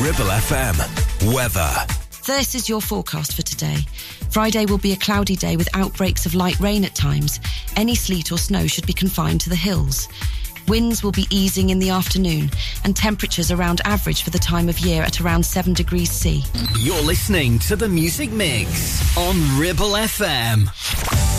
Ribble FM. Weather. This is your forecast for today. Friday will be a cloudy day with outbreaks of light rain at times. Any sleet or snow should be confined to the hills. Winds will be easing in the afternoon and temperatures around average for the time of year at around 7 degrees C. You're listening to the Music Mix on Ribble FM.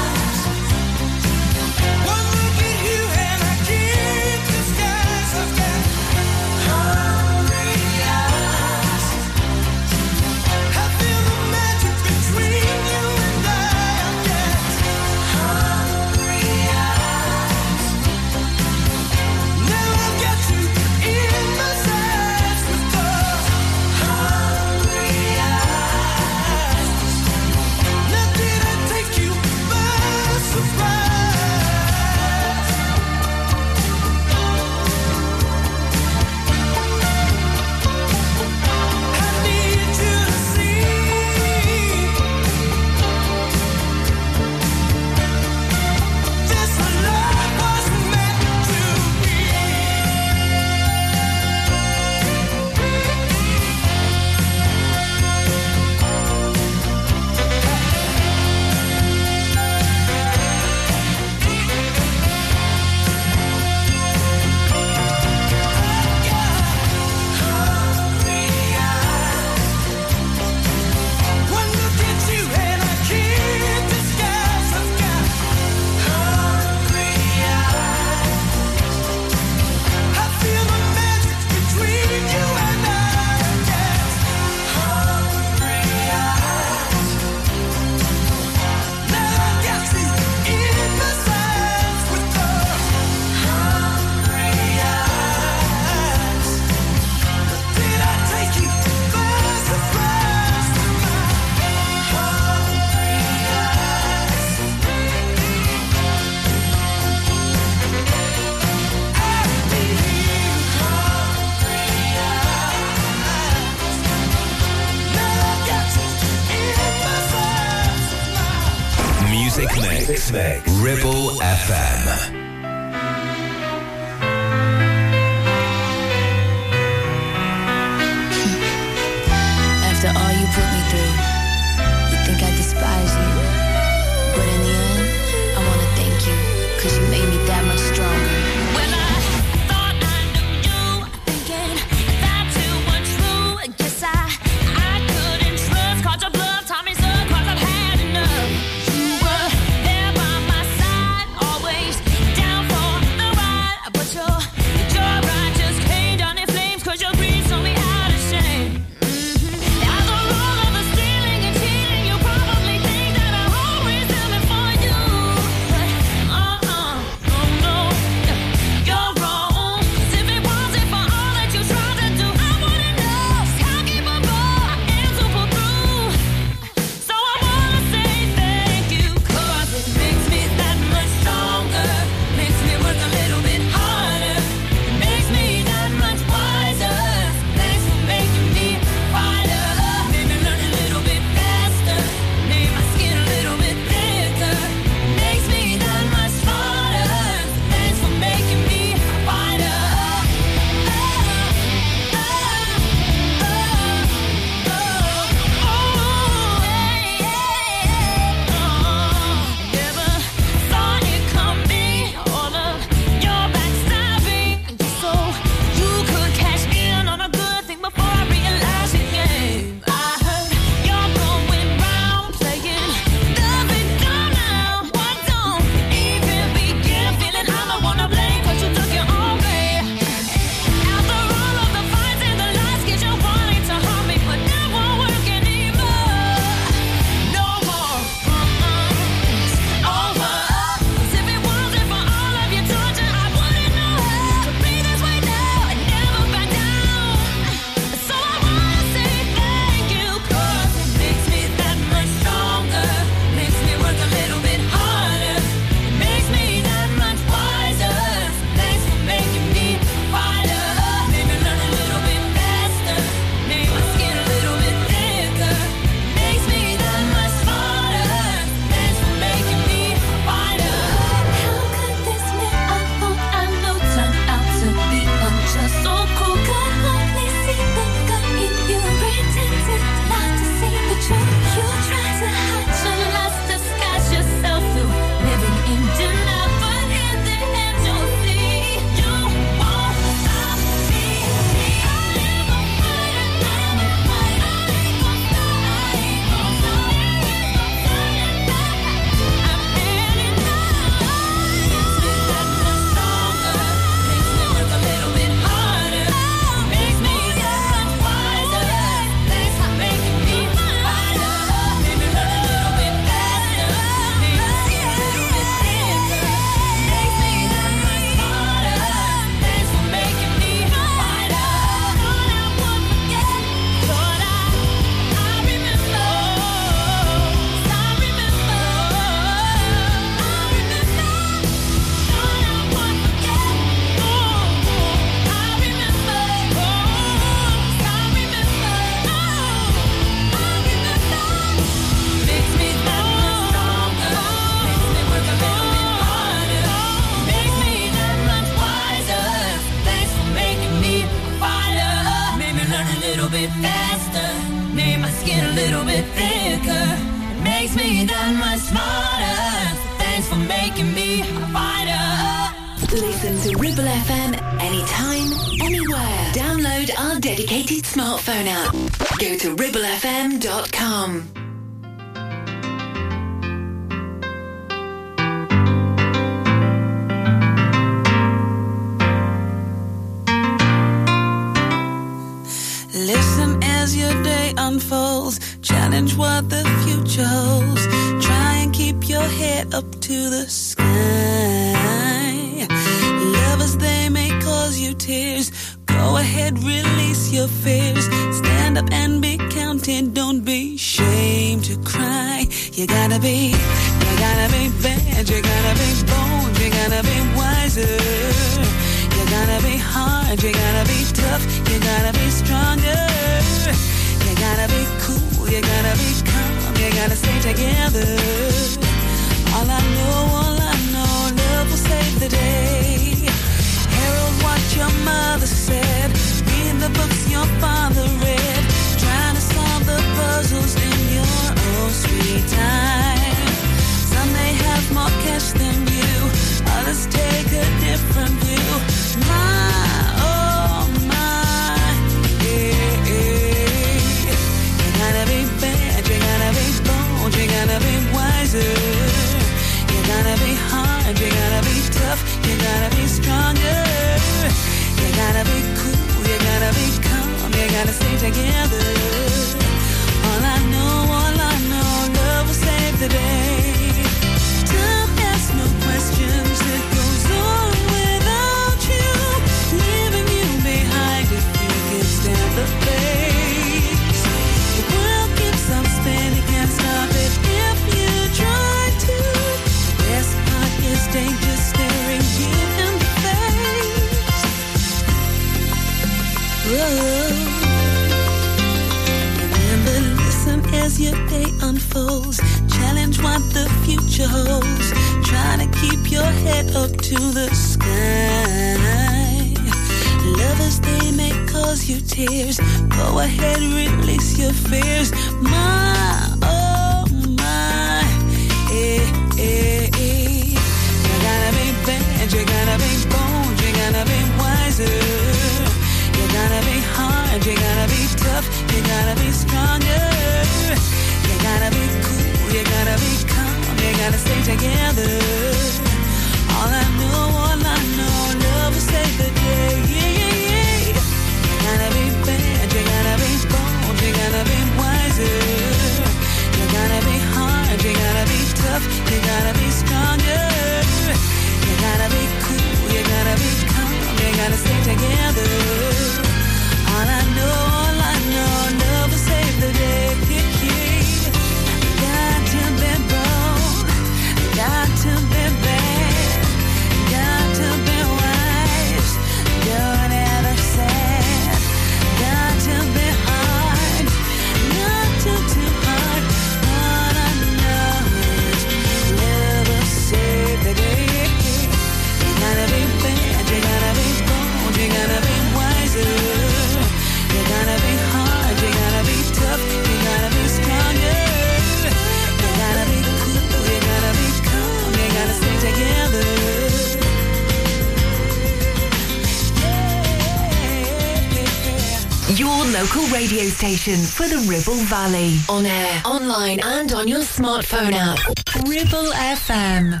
station for the Ribble Valley. On air, online, and on your smartphone app. Ribble FM.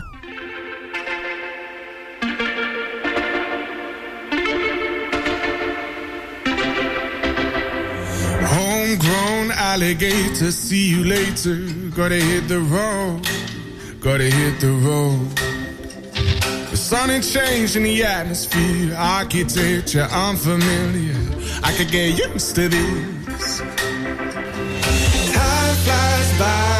Homegrown alligator, see you later. Gotta hit the road, gotta hit the road. The sun ain't changing the atmosphere, architecture unfamiliar. I could get used to this.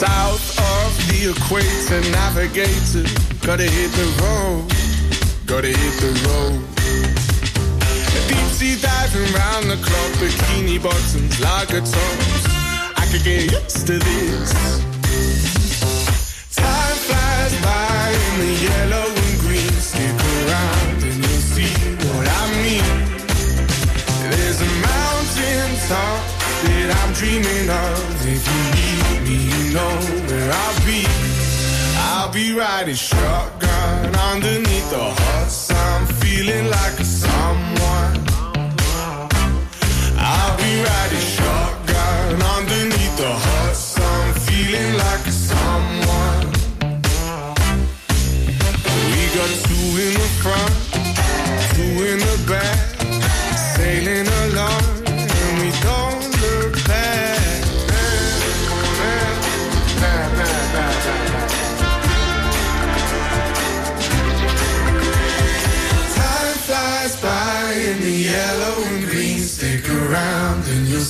the equator, navigator. Gotta hit the road, gotta hit the road. Deep sea diving round the clock, bikini bottoms, lager tops. I could get used to this. Time flies by in the yellow and green. Stick around and you'll see what I mean. There's a mountain top that I'm dreaming of. If you need me, you know where I'll be. I'll be riding shotgun underneath the hot sun, feeling like a someone. I'll be riding shotgun underneath the hot sun, feeling like a someone. We got two in the front, two in the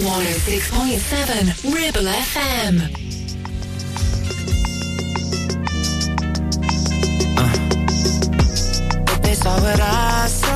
106.7 Ribble FM. Uh. They saw what I saw.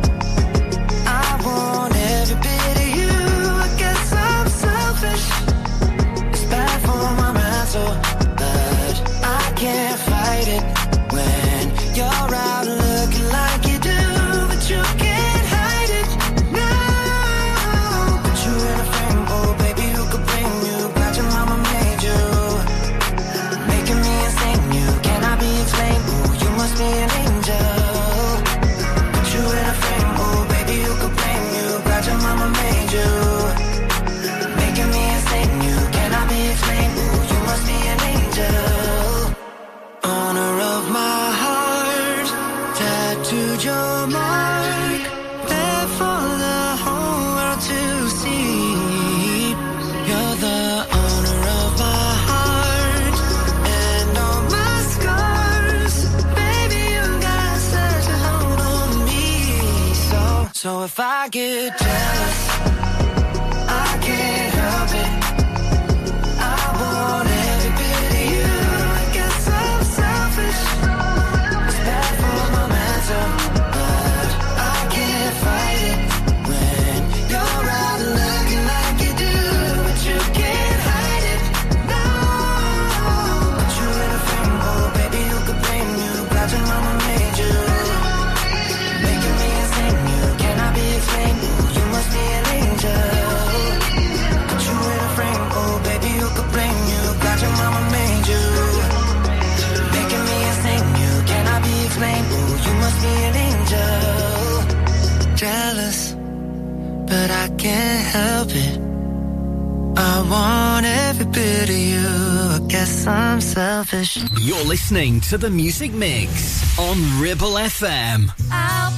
Selfish. You're listening to the Music Mix on Ribble FM. Help.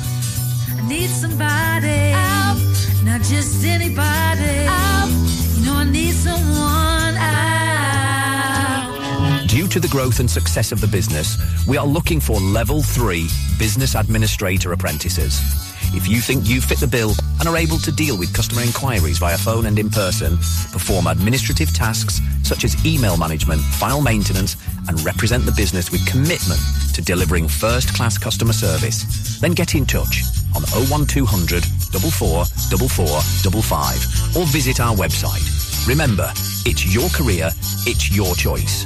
I need somebody. Help. Not just anybody. Help. You know I need someone. Help. Due to the growth and success of the business, we are looking for level three business administrator apprentices. If you think you fit the bill and are able to deal with customer inquiries via phone and in person, perform administrative tasks such as email management, file maintenance, and represent the business with commitment to delivering first class customer service, then get in touch on 01200 444455 or visit our website. Remember, it's your career, it's your choice.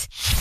Is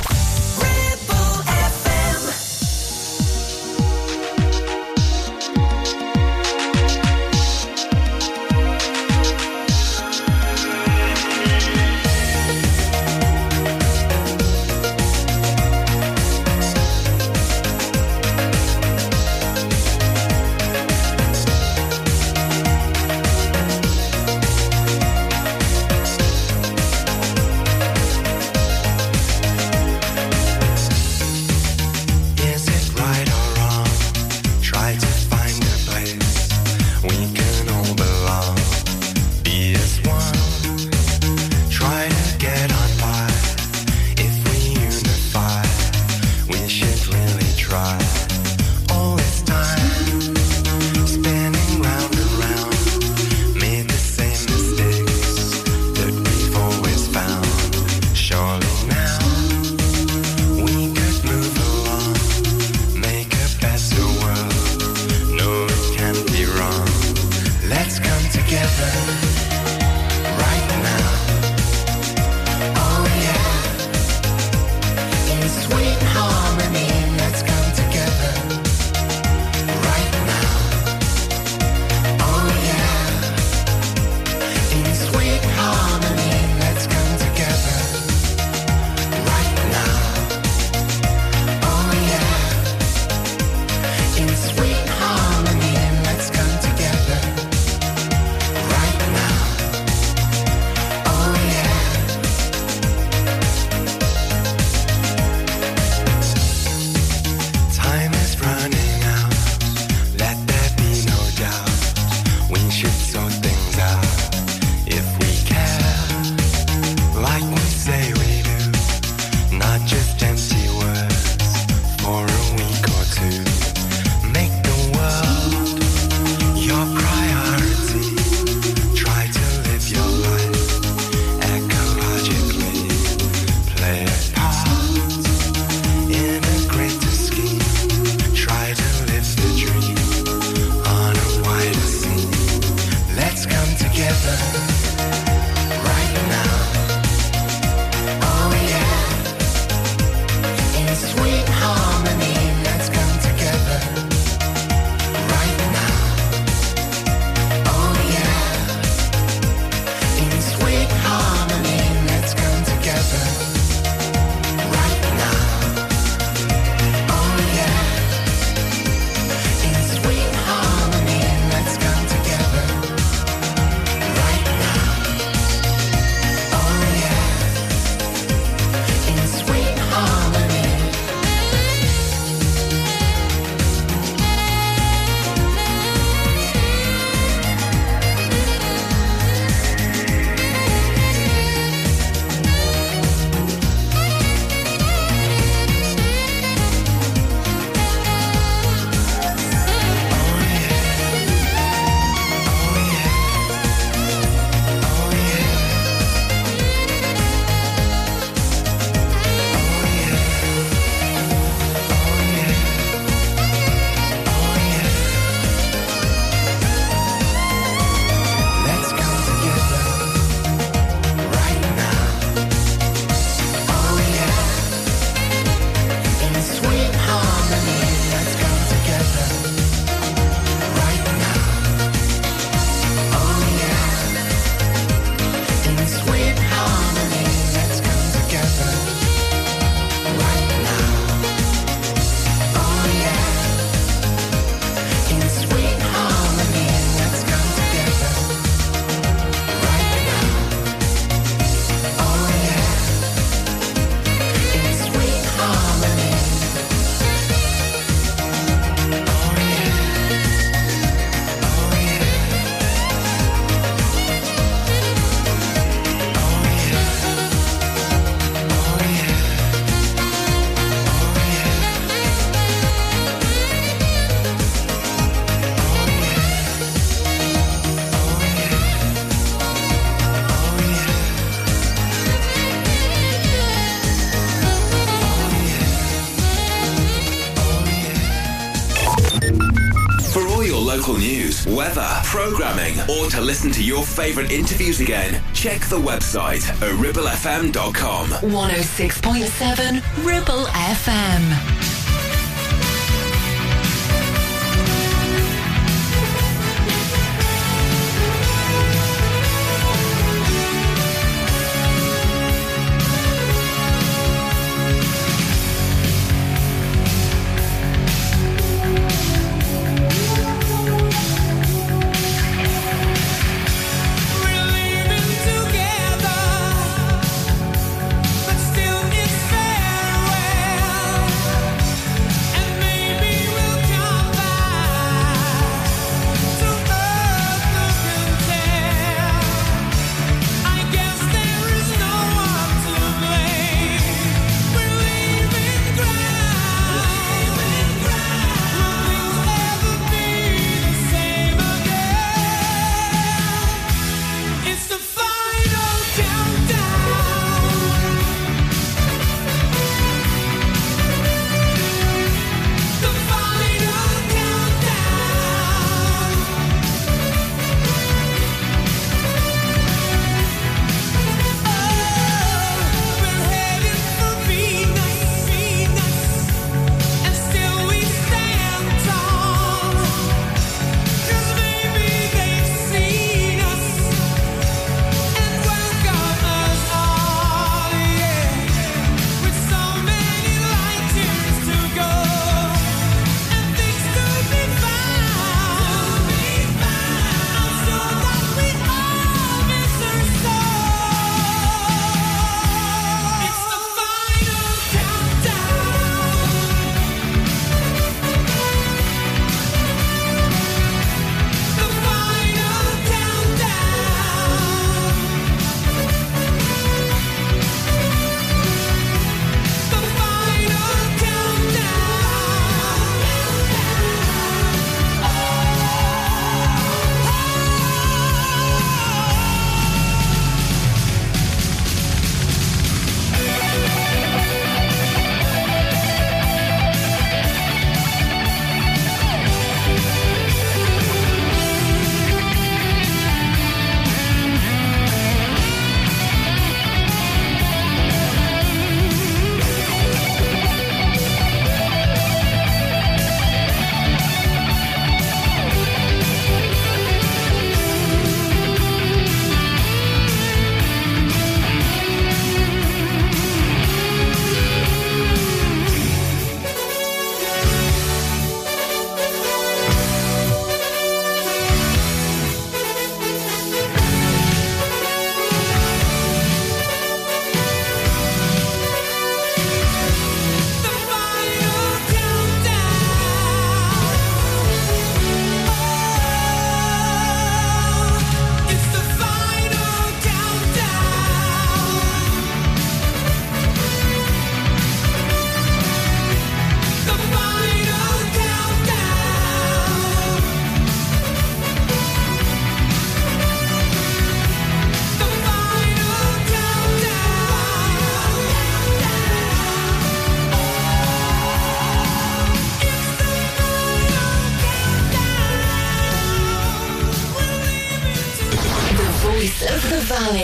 local news, weather, programming, or to listen to your favourite interviews again, check the website at ribblefm.com. 106.7 Ribble FM.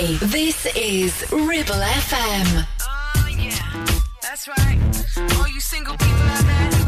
This is Ribble FM. Oh, yeah. That's right. All you single people out there.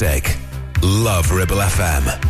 music. Love Ribble FM.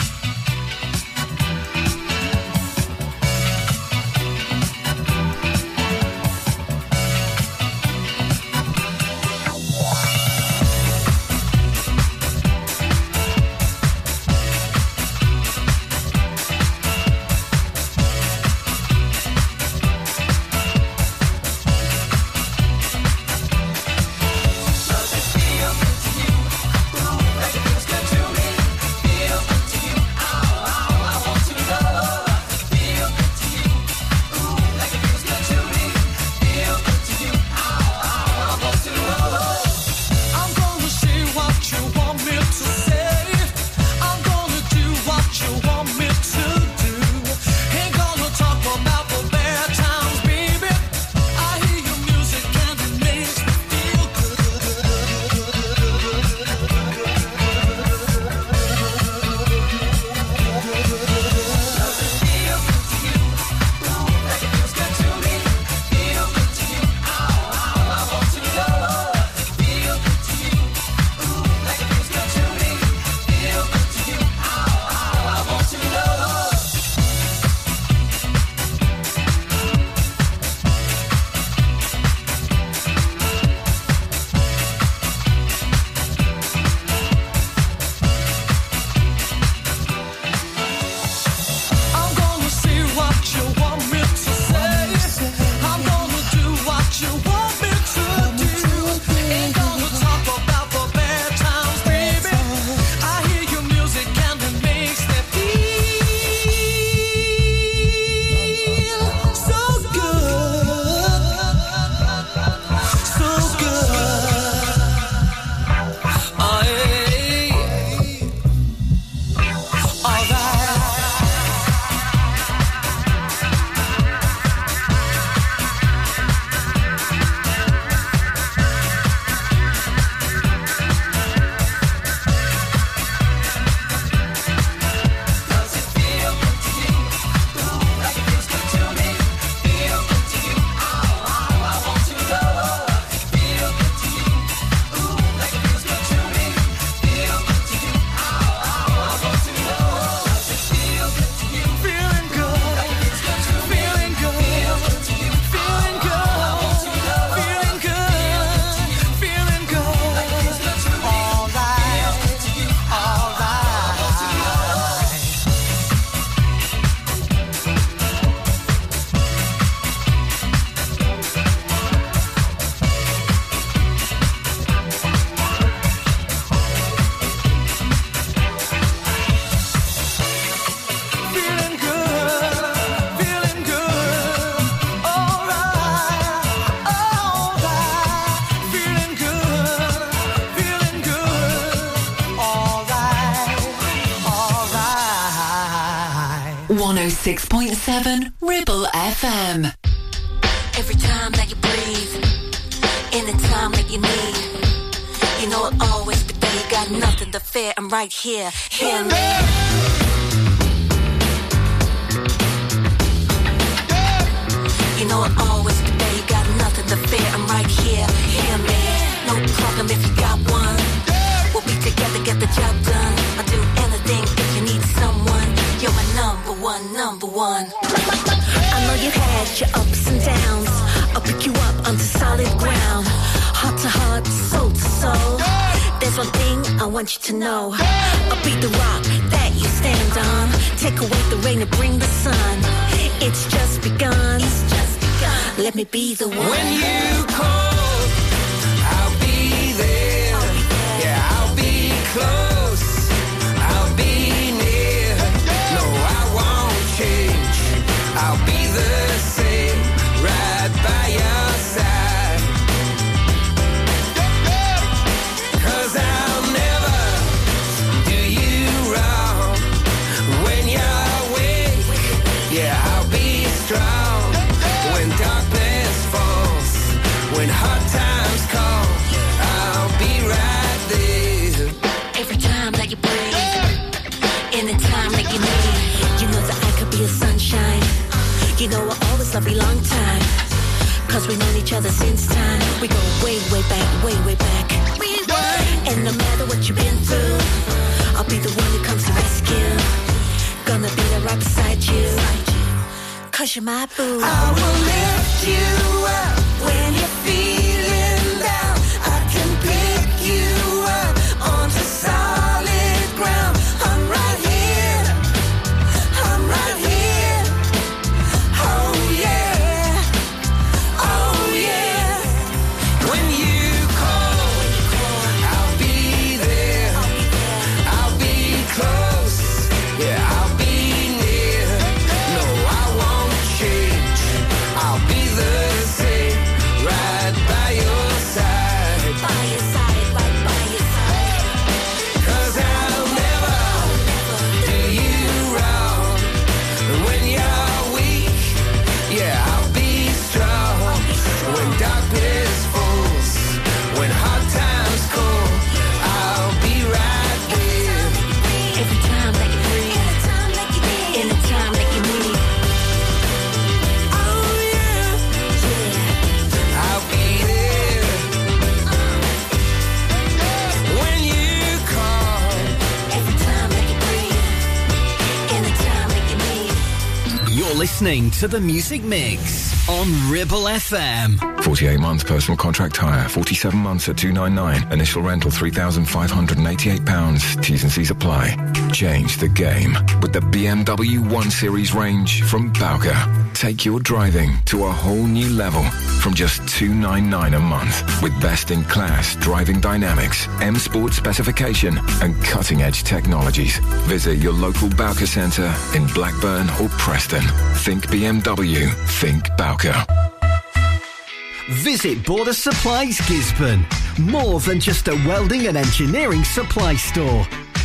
106.7 Ribble FM. Every time that you breathe, any time that you need, you know I'll always be there. You got nothing to fear. I'm right here. Hear me. You know I'll always be there. You got nothing to fear. I'm right here. Hear me. No problem if you one. I know you had your ups and downs. I'll pick you up onto solid ground. Heart to heart, soul to soul. There's one thing I want you to know. I'll be the rock that you stand on. Take away the rain and bring the sun. It's just begun. It's just begun. Let me be the one. When you call, I'll be there. Yeah, I'll be close. You know I always love you long time. Cause we known each other since time. We go way, way back, way, way back. We were. And no matter what you've been through, I'll be the one who comes to rescue. Gonna be there right beside you. Cause you're my boo. I will lift you up listening to the Music Mix on Ribble FM. 48 months personal contract hire, 47 months at 299. Initial rental £3,588. T's and C's apply. Change the game with the BMW 1 Series range from Bowker. Take your driving to a whole new level from just 299 a month with best in class driving dynamics, M Sport specification and cutting edge technologies. Visit your local Bowker Centre in Blackburn or Preston. Think BMW, think Bowker. Visit Border Supplies Gisburn. More than just a welding and engineering supply store.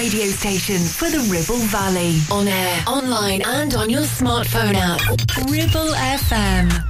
Radio station for the Ribble Valley. On air, online, and on your smartphone app. Ribble FM.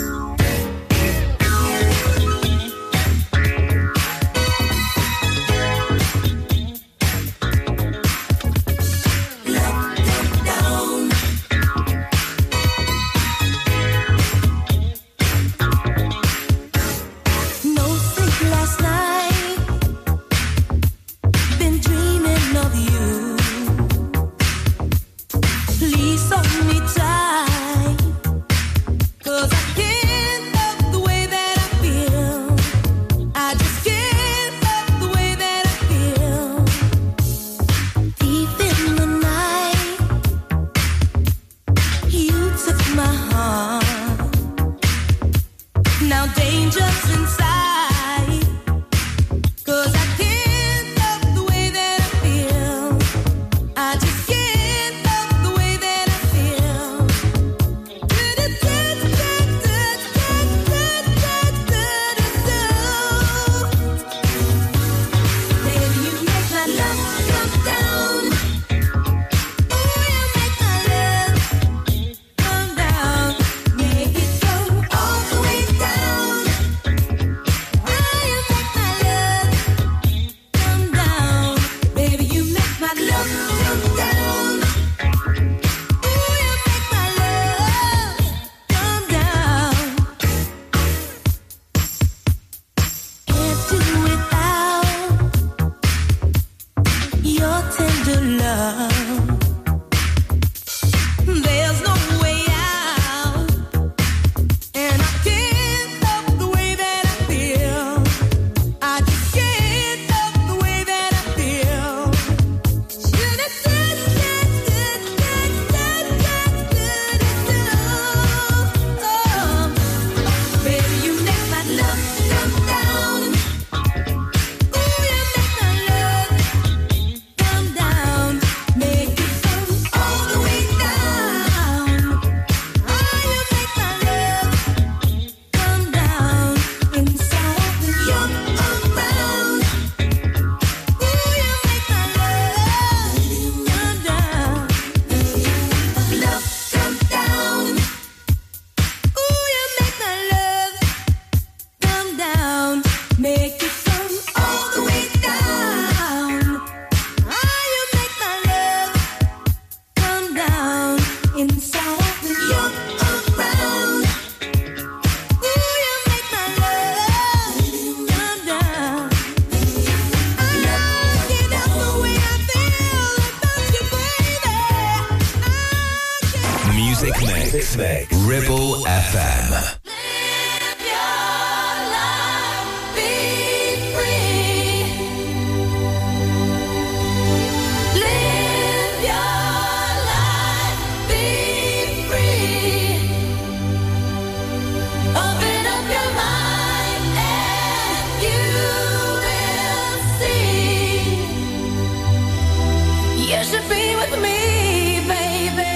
You should be with me, baby.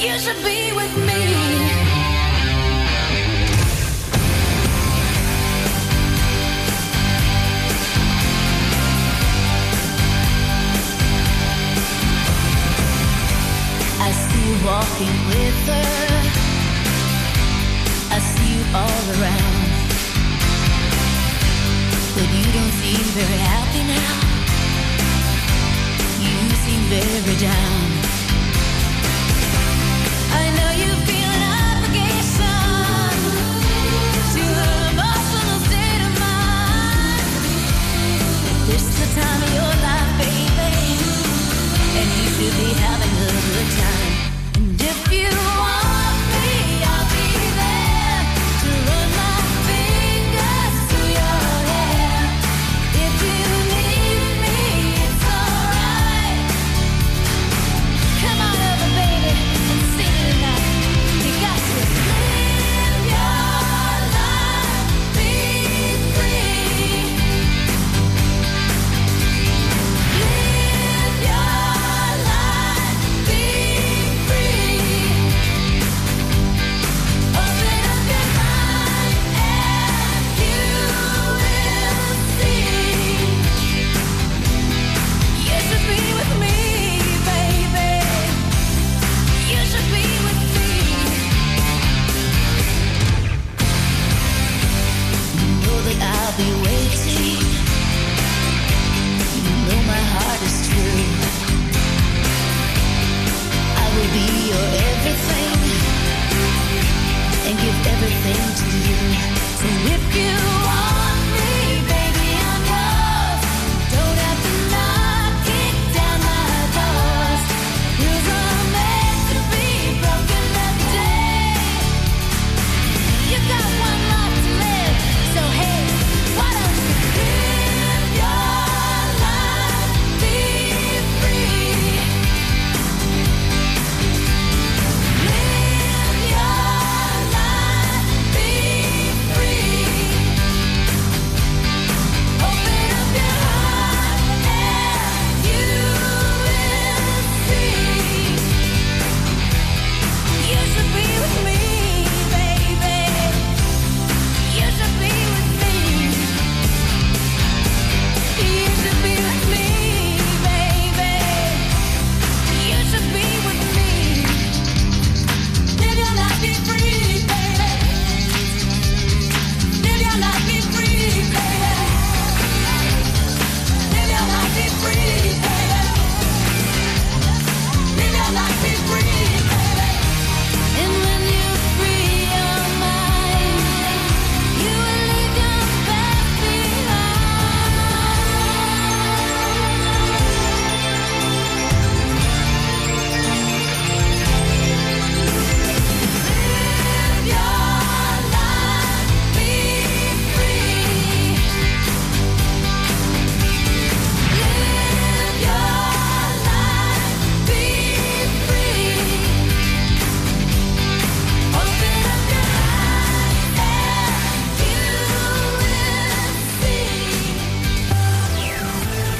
You should be with me. I see you walking with her. I see you all around. But you don't seem very happy now very down. I know you feel to state of mind. This the time of your life, baby, and you should be having a good time. And if you want.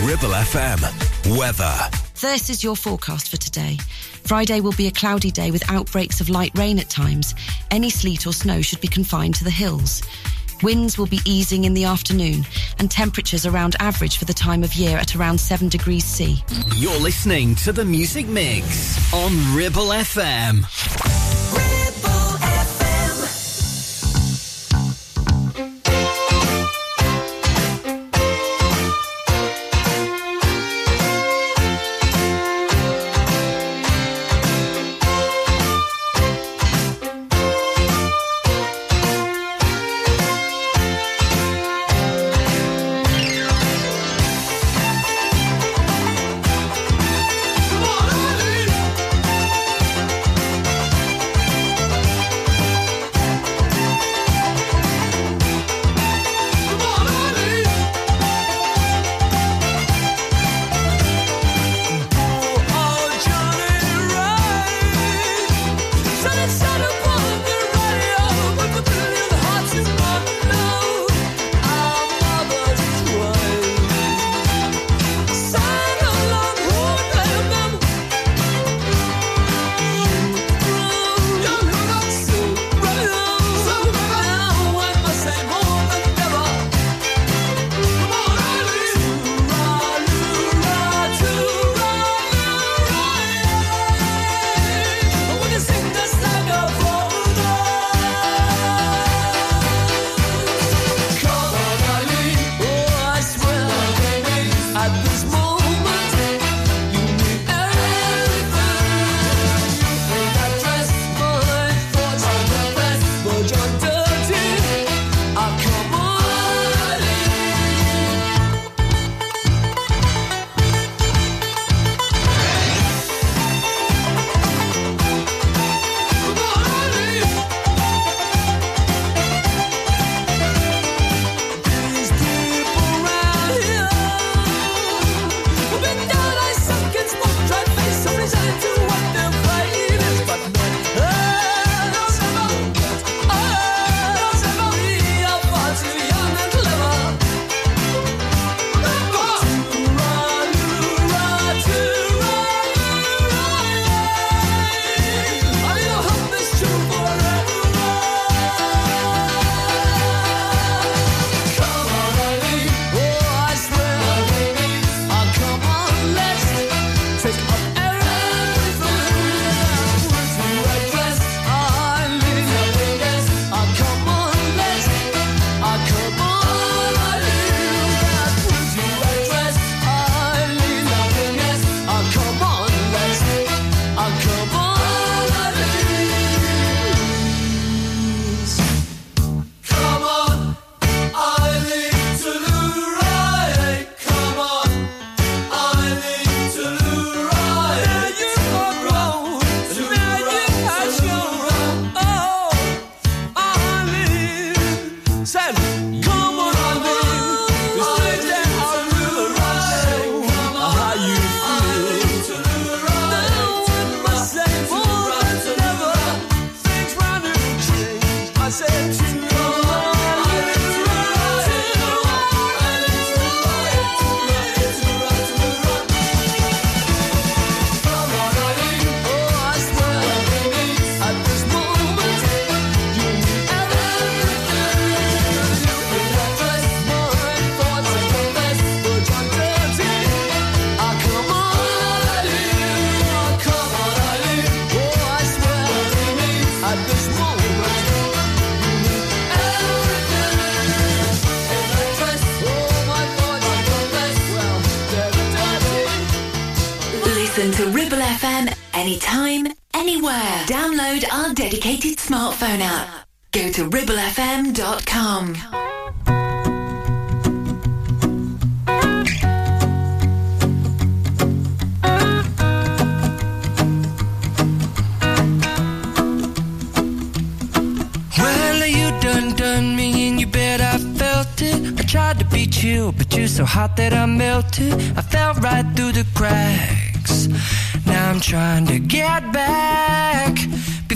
Ribble FM. Weather. This is your forecast for today. Friday will be a cloudy day with outbreaks of light rain at times. Any sleet or snow should be confined to the hills. Winds will be easing in the afternoon and temperatures around average for the time of year at around 7 degrees C. You're listening to the Music Mix on Ribble FM. Dedicated smartphone app. Go to ribblefm.com. Well, you done done me and you bet I felt it. I tried to beat you, but you're so hot that I melted. I fell right through the cracks. Now I'm trying to get back.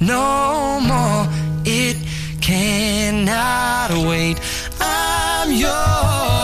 no more. It cannot wait. I'm yours.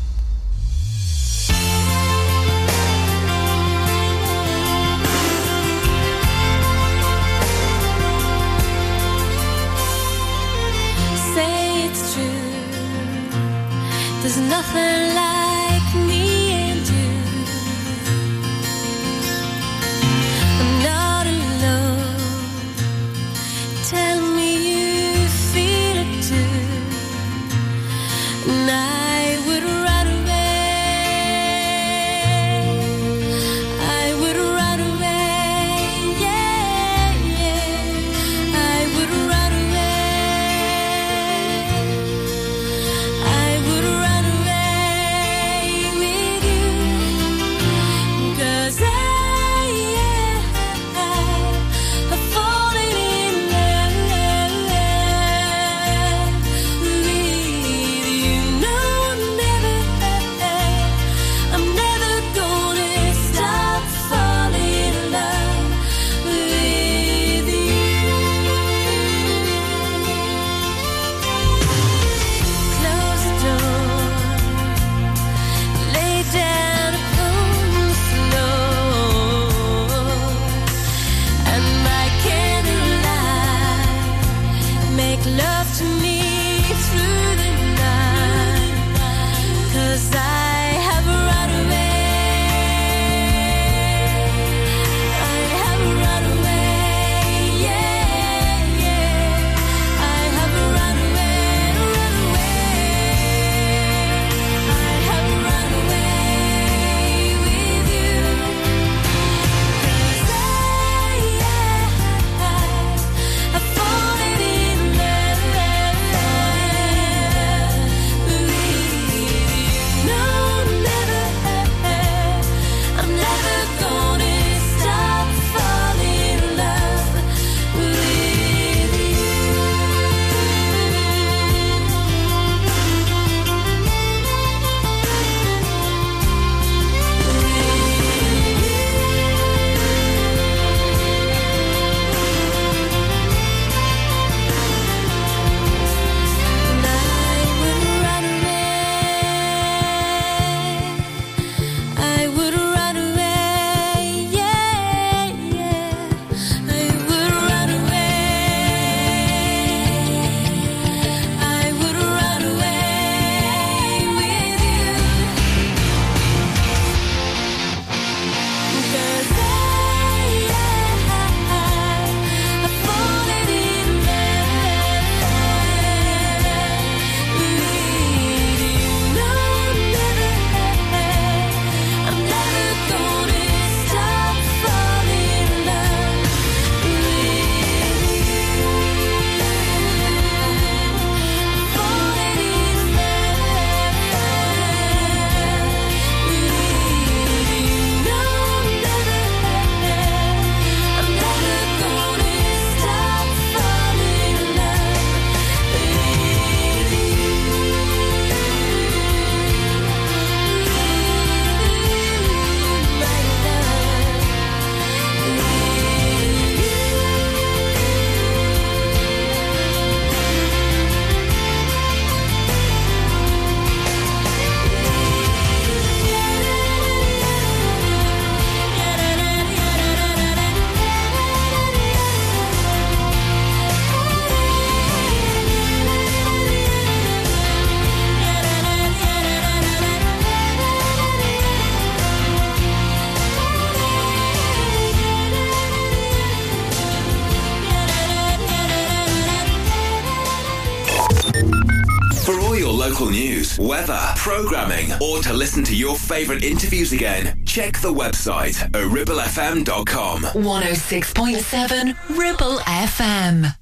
favourite interviews again, check the website, ribblefm.com. 106.7 Ribble FM.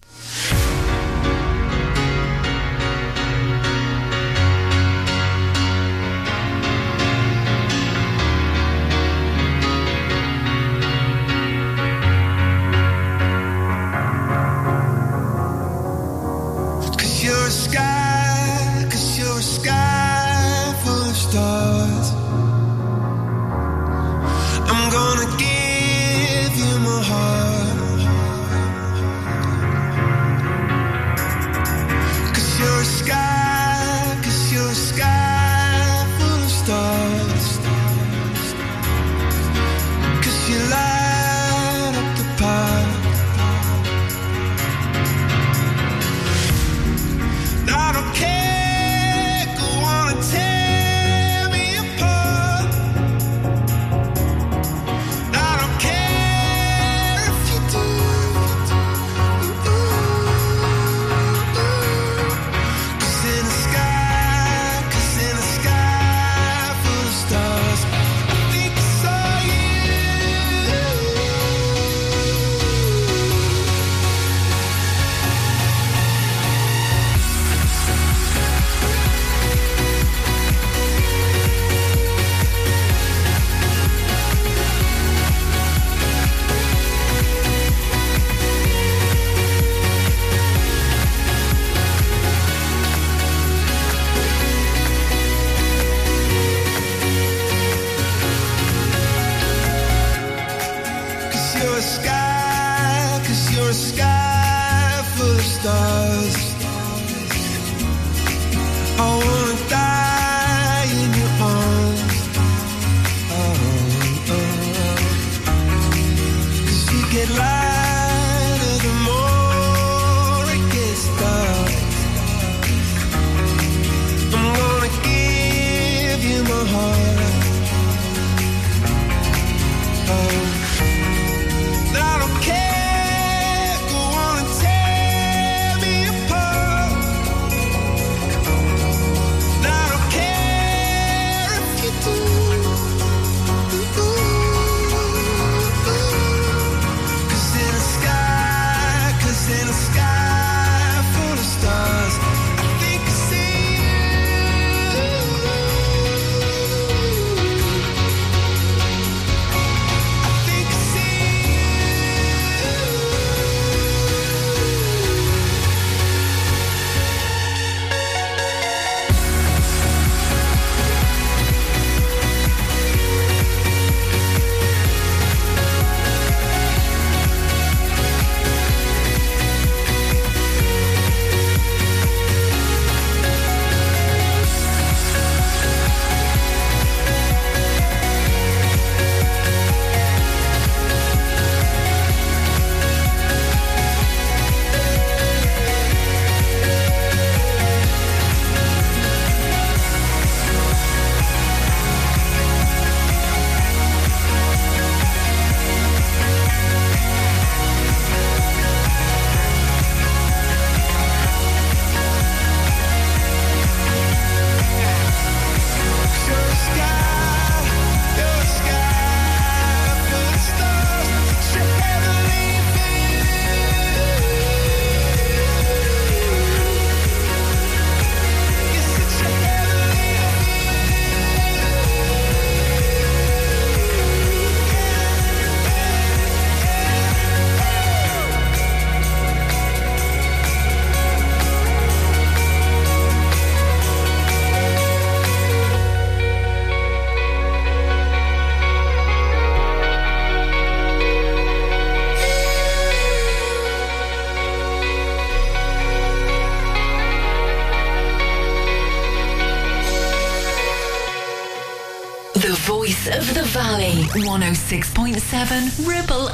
106.7 Ribble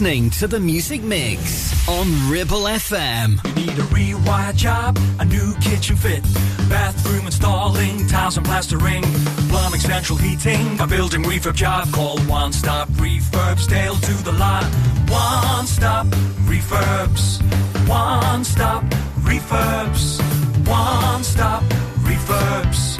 listening to the Music Mix on Ribble FM. You need a rewire job, a new kitchen fit, bathroom installing, tiles and plastering, plumbing, central heating, a building refurb job. Call One Stop Refurbs, Dale to the lot. One Stop Refurbs. One Stop Refurbs. One Stop Refurbs.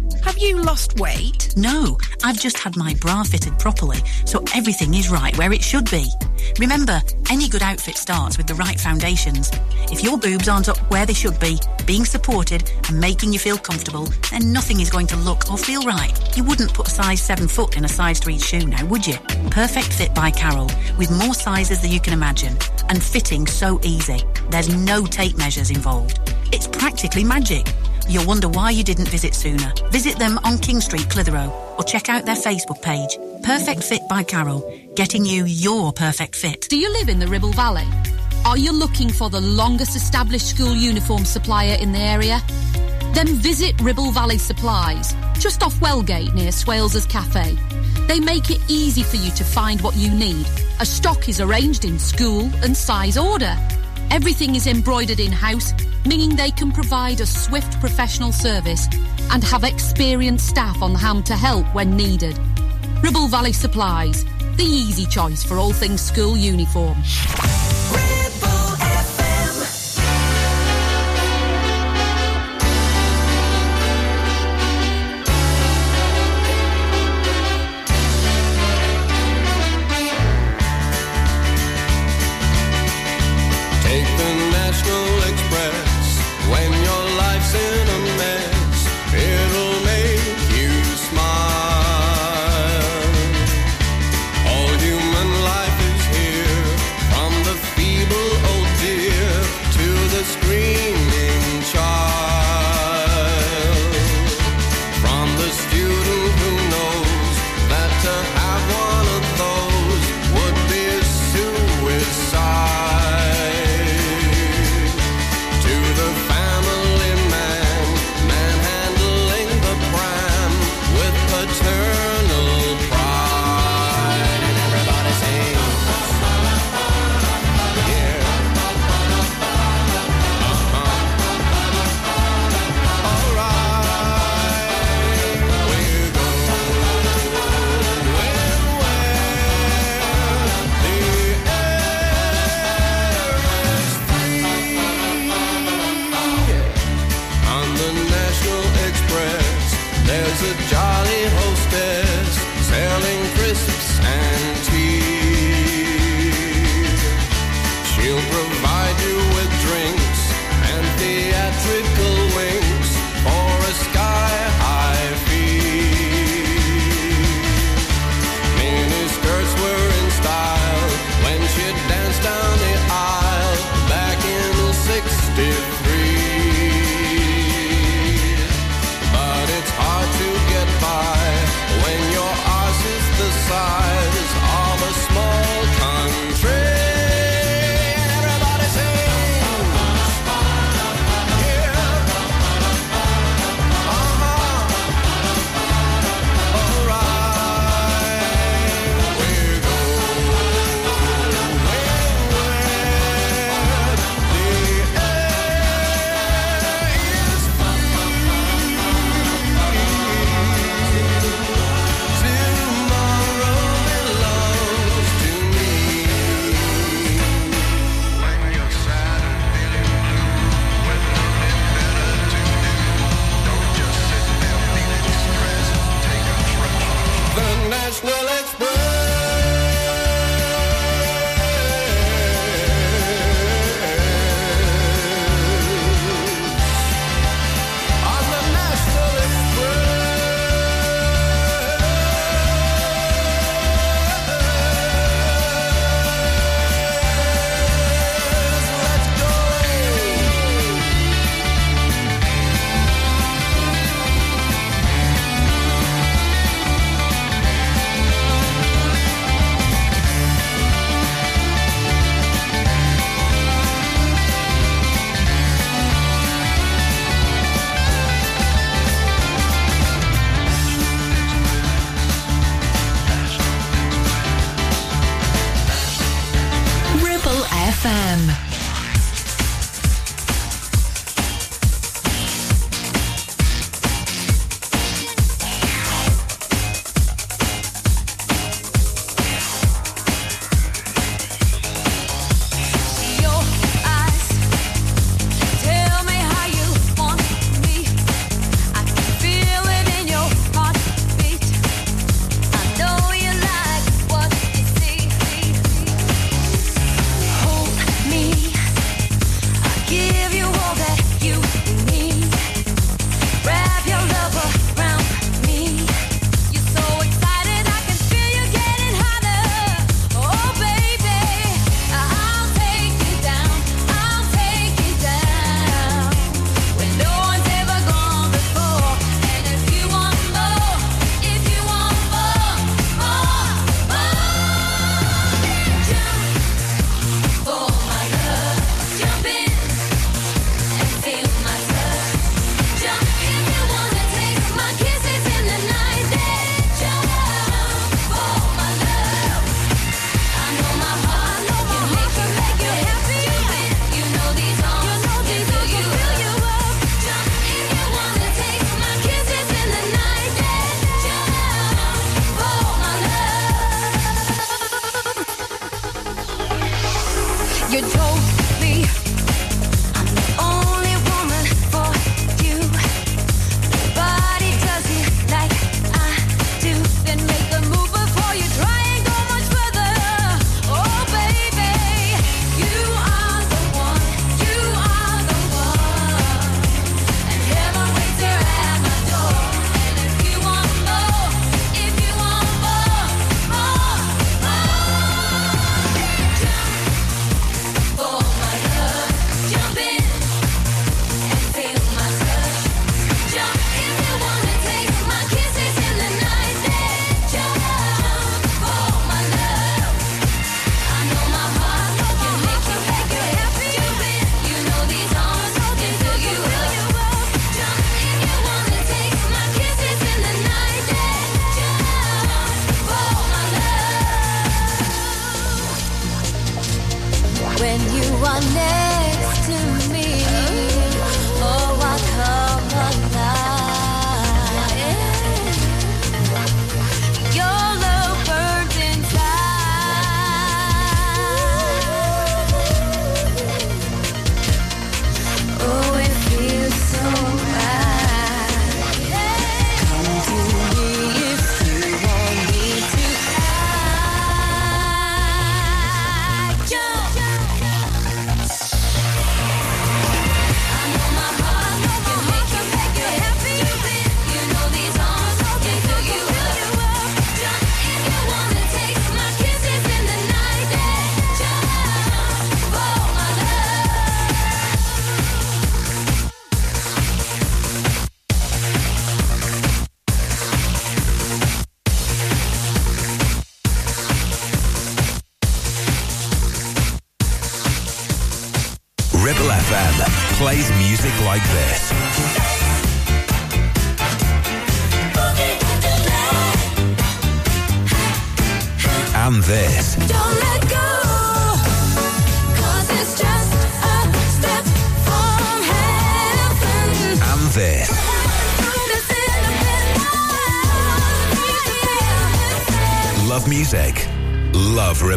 have you lost weight? No, I've just had my bra fitted properly, so everything is right where it should be. Remember, any good outfit starts with the right foundations. If your boobs aren't up where they should be, being supported and making you feel comfortable, then nothing is going to look or feel right. You wouldn't put a size 7 foot in a size 3 shoe now, would you? Perfect Fit by Carol, with more sizes than you can imagine, and fitting so easy. There's no tape measures involved. It's practically magic. You'll wonder why you didn't visit sooner. Visit them on King Street, Clitheroe, or check out their Facebook page. Perfect Fit by Carol, getting you your perfect fit. Do you live in the Ribble Valley? Are you looking for the longest established school uniform supplier in the area? Then visit Ribble Valley Supplies, just off Wellgate near Swales's Cafe. They make it easy for you to find what you need, as stock is arranged in school and size order. Everything is embroidered in-house, meaning they can provide a swift professional service and have experienced staff on hand to help when needed. Ribble Valley Supplies, the easy choice for all things school uniform.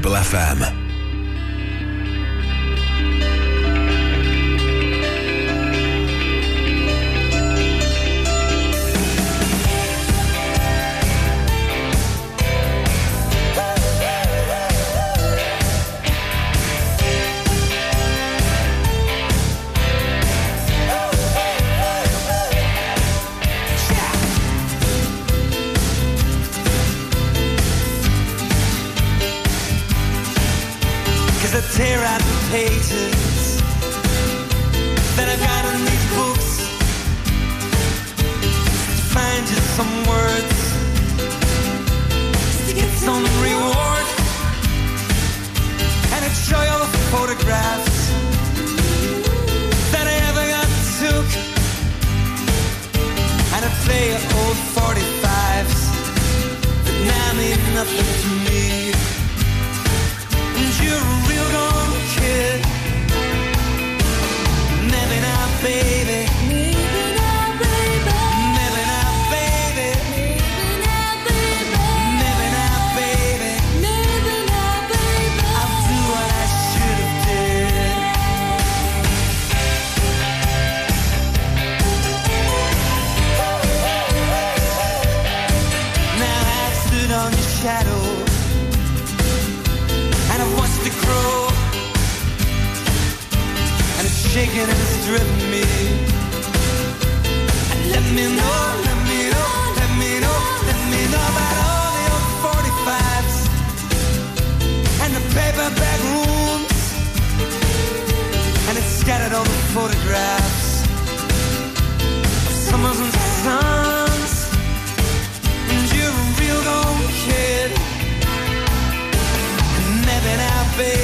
Ribble FM. tear out the pages that I've got in these books to find just some words to get some reward, and I'd show you all the photographs that I ever got took, and I'd play old 45s, but now mean nothing to me. Aching and driven me. Let me know, let me know, let me know, let me know about all the old 45s and the paperback rooms and it's scattered all the photographs of summers and suns. And you're a real old kid. And maybe now, baby.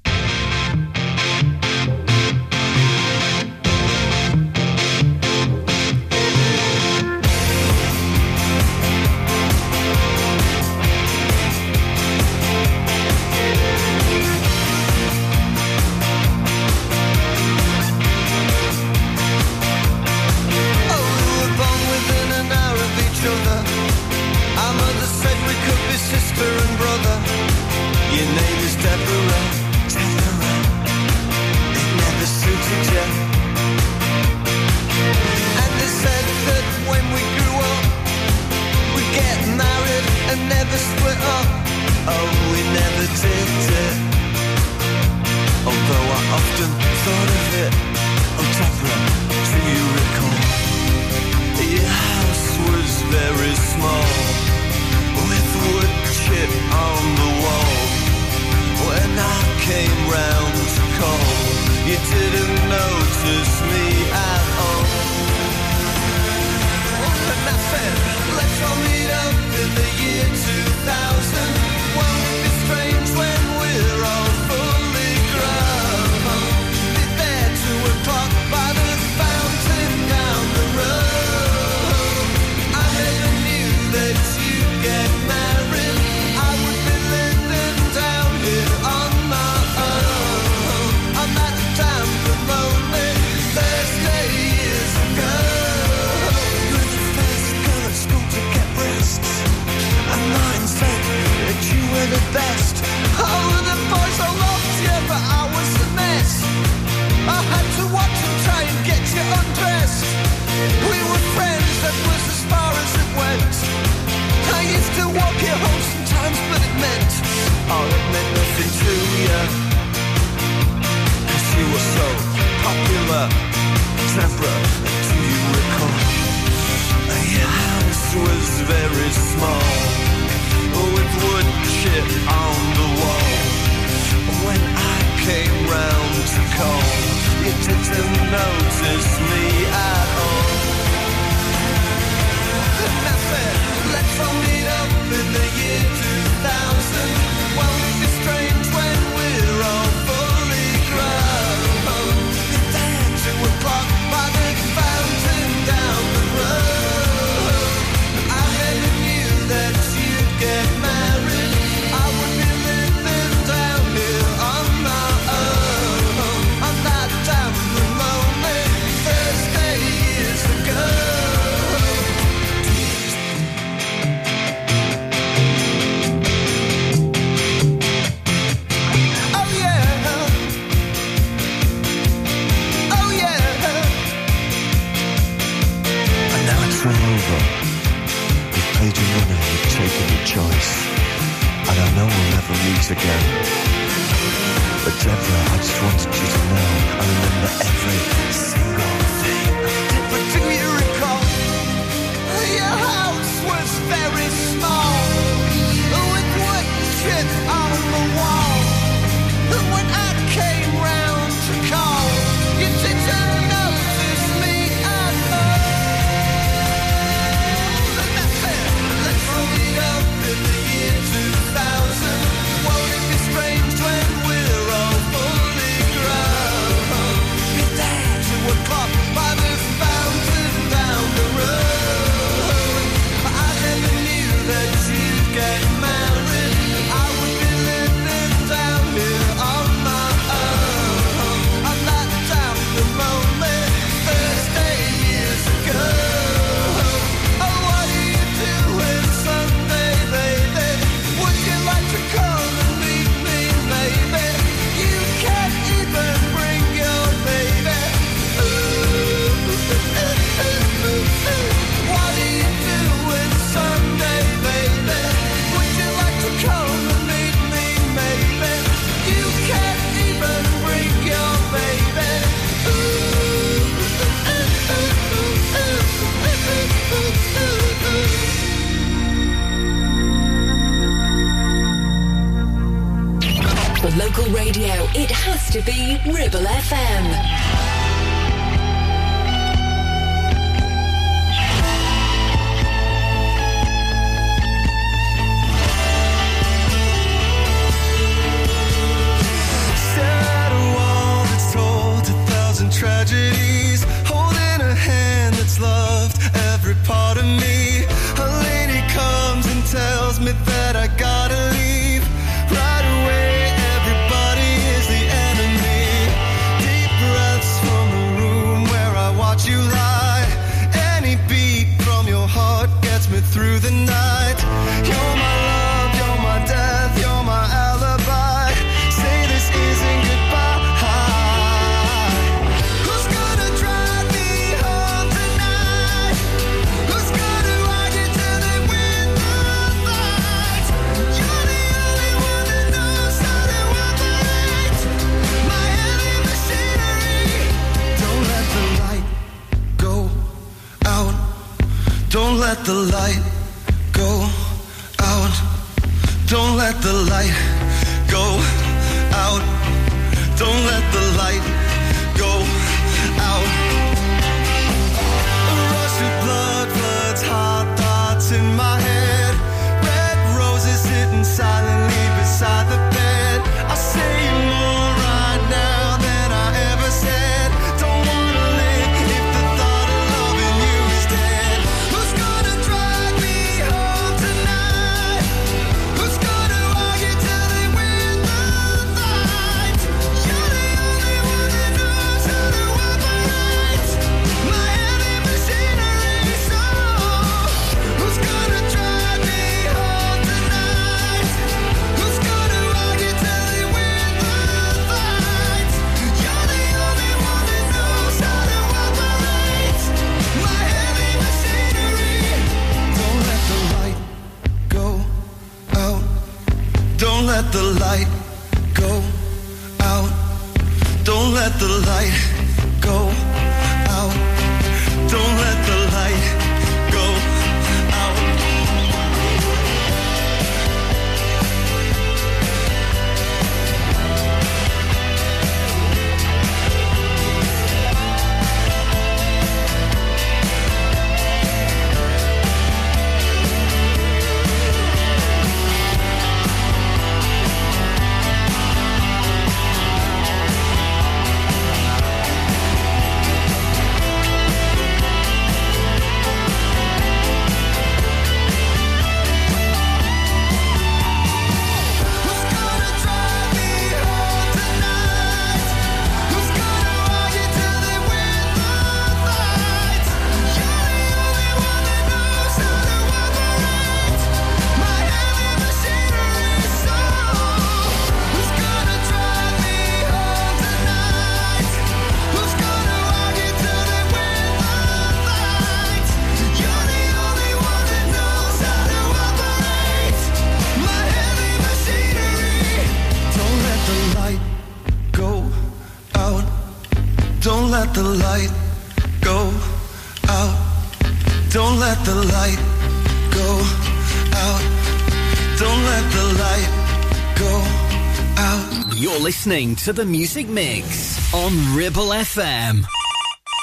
Listening to the Music Mix on Ribble FM.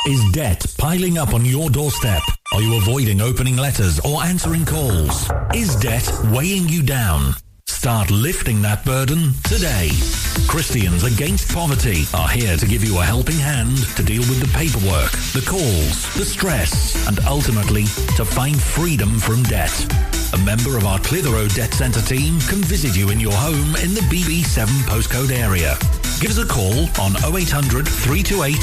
Is debt piling up on your doorstep? Are you avoiding opening letters or answering calls? Is debt weighing you down? Start lifting that burden today. Christians Against Poverty are here to give you a helping hand to deal with the paperwork, the calls, the stress, and ultimately to find freedom from debt. A member of our Clitheroe Debt Centre team can visit you in your home in the BB7 postcode area. Give us a call on 0800 328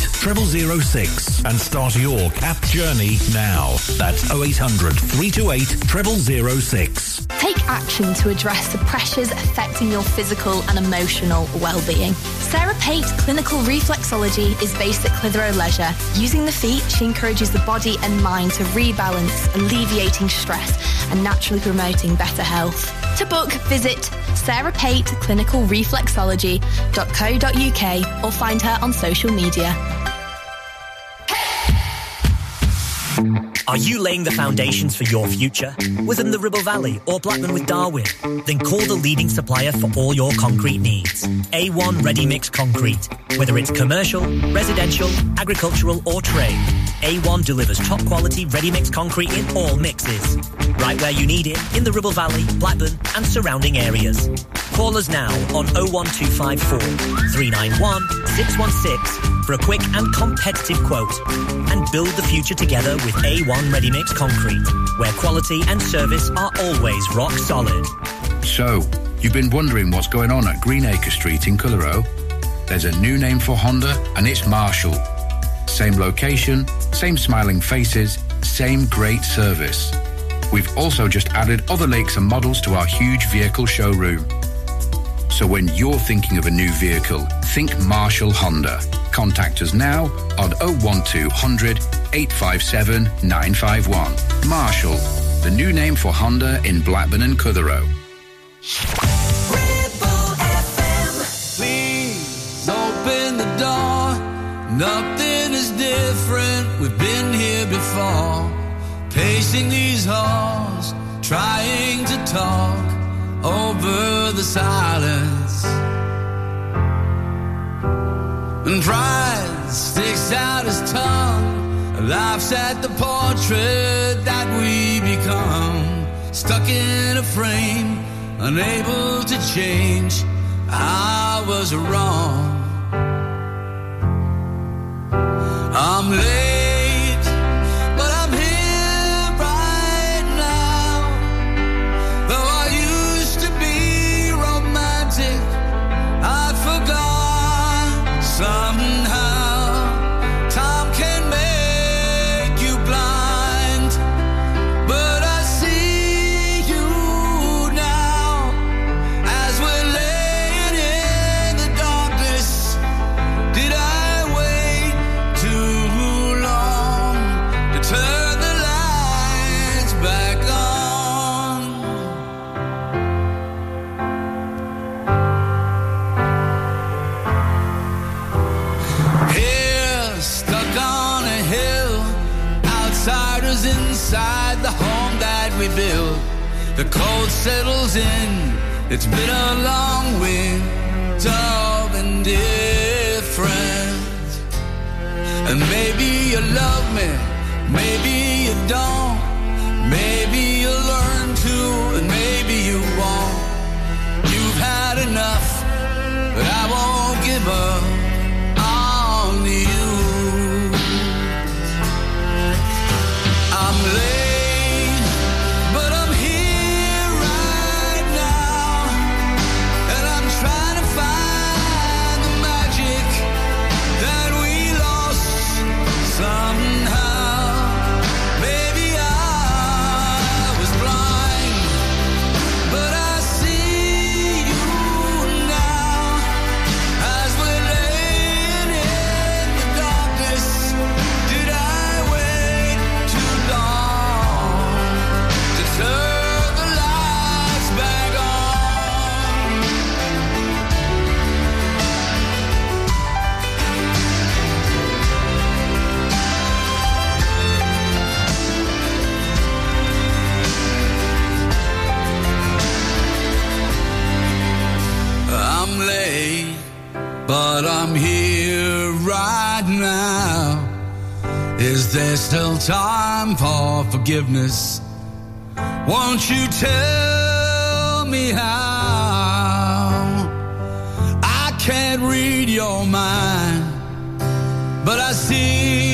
0006 and start your CAP journey now. That's 0800 328 0006. Take action to address the pressures affecting your physical and emotional well-being. Sarah Pate Clinical Reflexology is based at Clitheroe Leisure. Using the feet, she encourages the body and mind to rebalance, alleviating stress and naturally promoting better health. To book, visit Sarah Pate Clinical Reflexology.co.uk or find her on social media. Are you laying the foundations for your future? Within the Ribble Valley or Blackburn with Darwen? Then call the leading supplier for all your concrete needs. A1 Ready Mix Concrete. Whether it's commercial, residential, agricultural or trade, A1 delivers top quality ready mix concrete in all mixes. Right where you need it in the Ribble Valley, Blackburn and surrounding areas. Call us now on 01254 391 616 for a quick and competitive quote and build the future together with A1 Ready Mix Concrete, where quality and service are always rock solid. So, you've been wondering what's going on at Greenacre Street in Clitheroe? There's a new name for Honda, and it's Marshall. Same location, same smiling faces, same great service. We've also just added other lakes and models to our huge vehicle showroom. So when you're thinking of a new vehicle, think Marshall Honda. Contact us now on 01200 857 951. Marshall, the new name for Honda in Blackburn and Clitheroe. Please open the door. Nothing is different. We've been here before. Pacing these halls, trying to talk over the silence. And pride sticks out his tongue, laughs at the portrait that we become. Stuck in a frame, unable to change. I was wrong. I'm late, settles in. It's been a long winter of indifference. And maybe you love me, maybe you don't. Maybe you'll learn to, and maybe you won't. You've had enough, but I won't give up there's still time for forgiveness, won't you tell me how? I can't read your mind, but I see.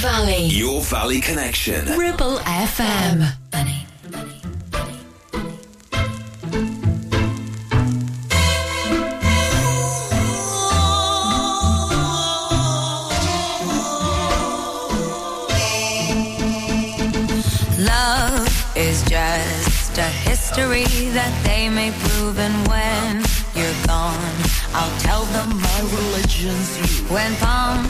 Valley. Your Valley Connection. Ribble FM. Love is just a history that they may prove and when you're gone I'll tell them my religion's you when palm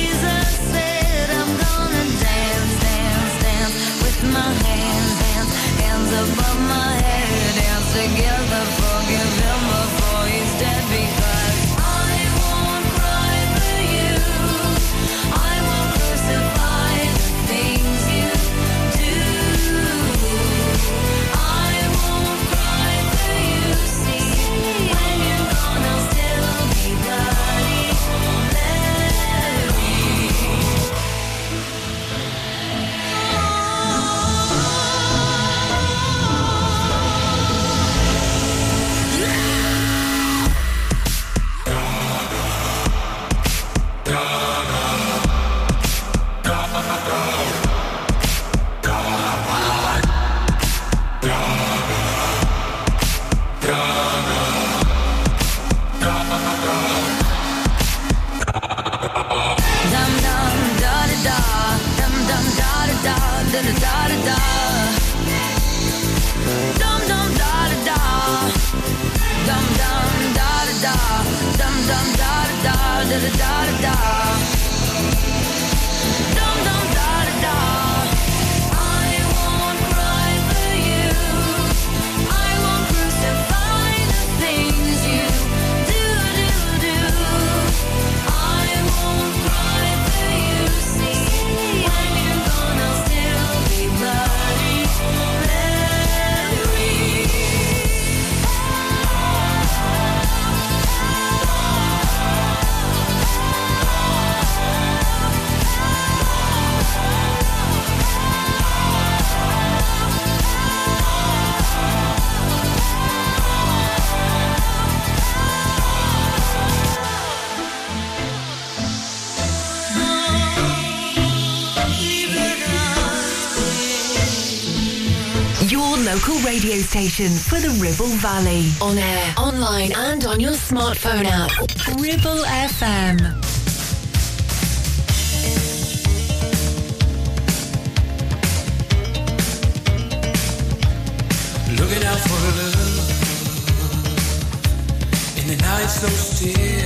local radio station for the Ribble Valley. On air, online, and on your smartphone app. Ribble FM. Looking out for love in the night so still.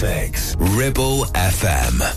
6, Ribble FM.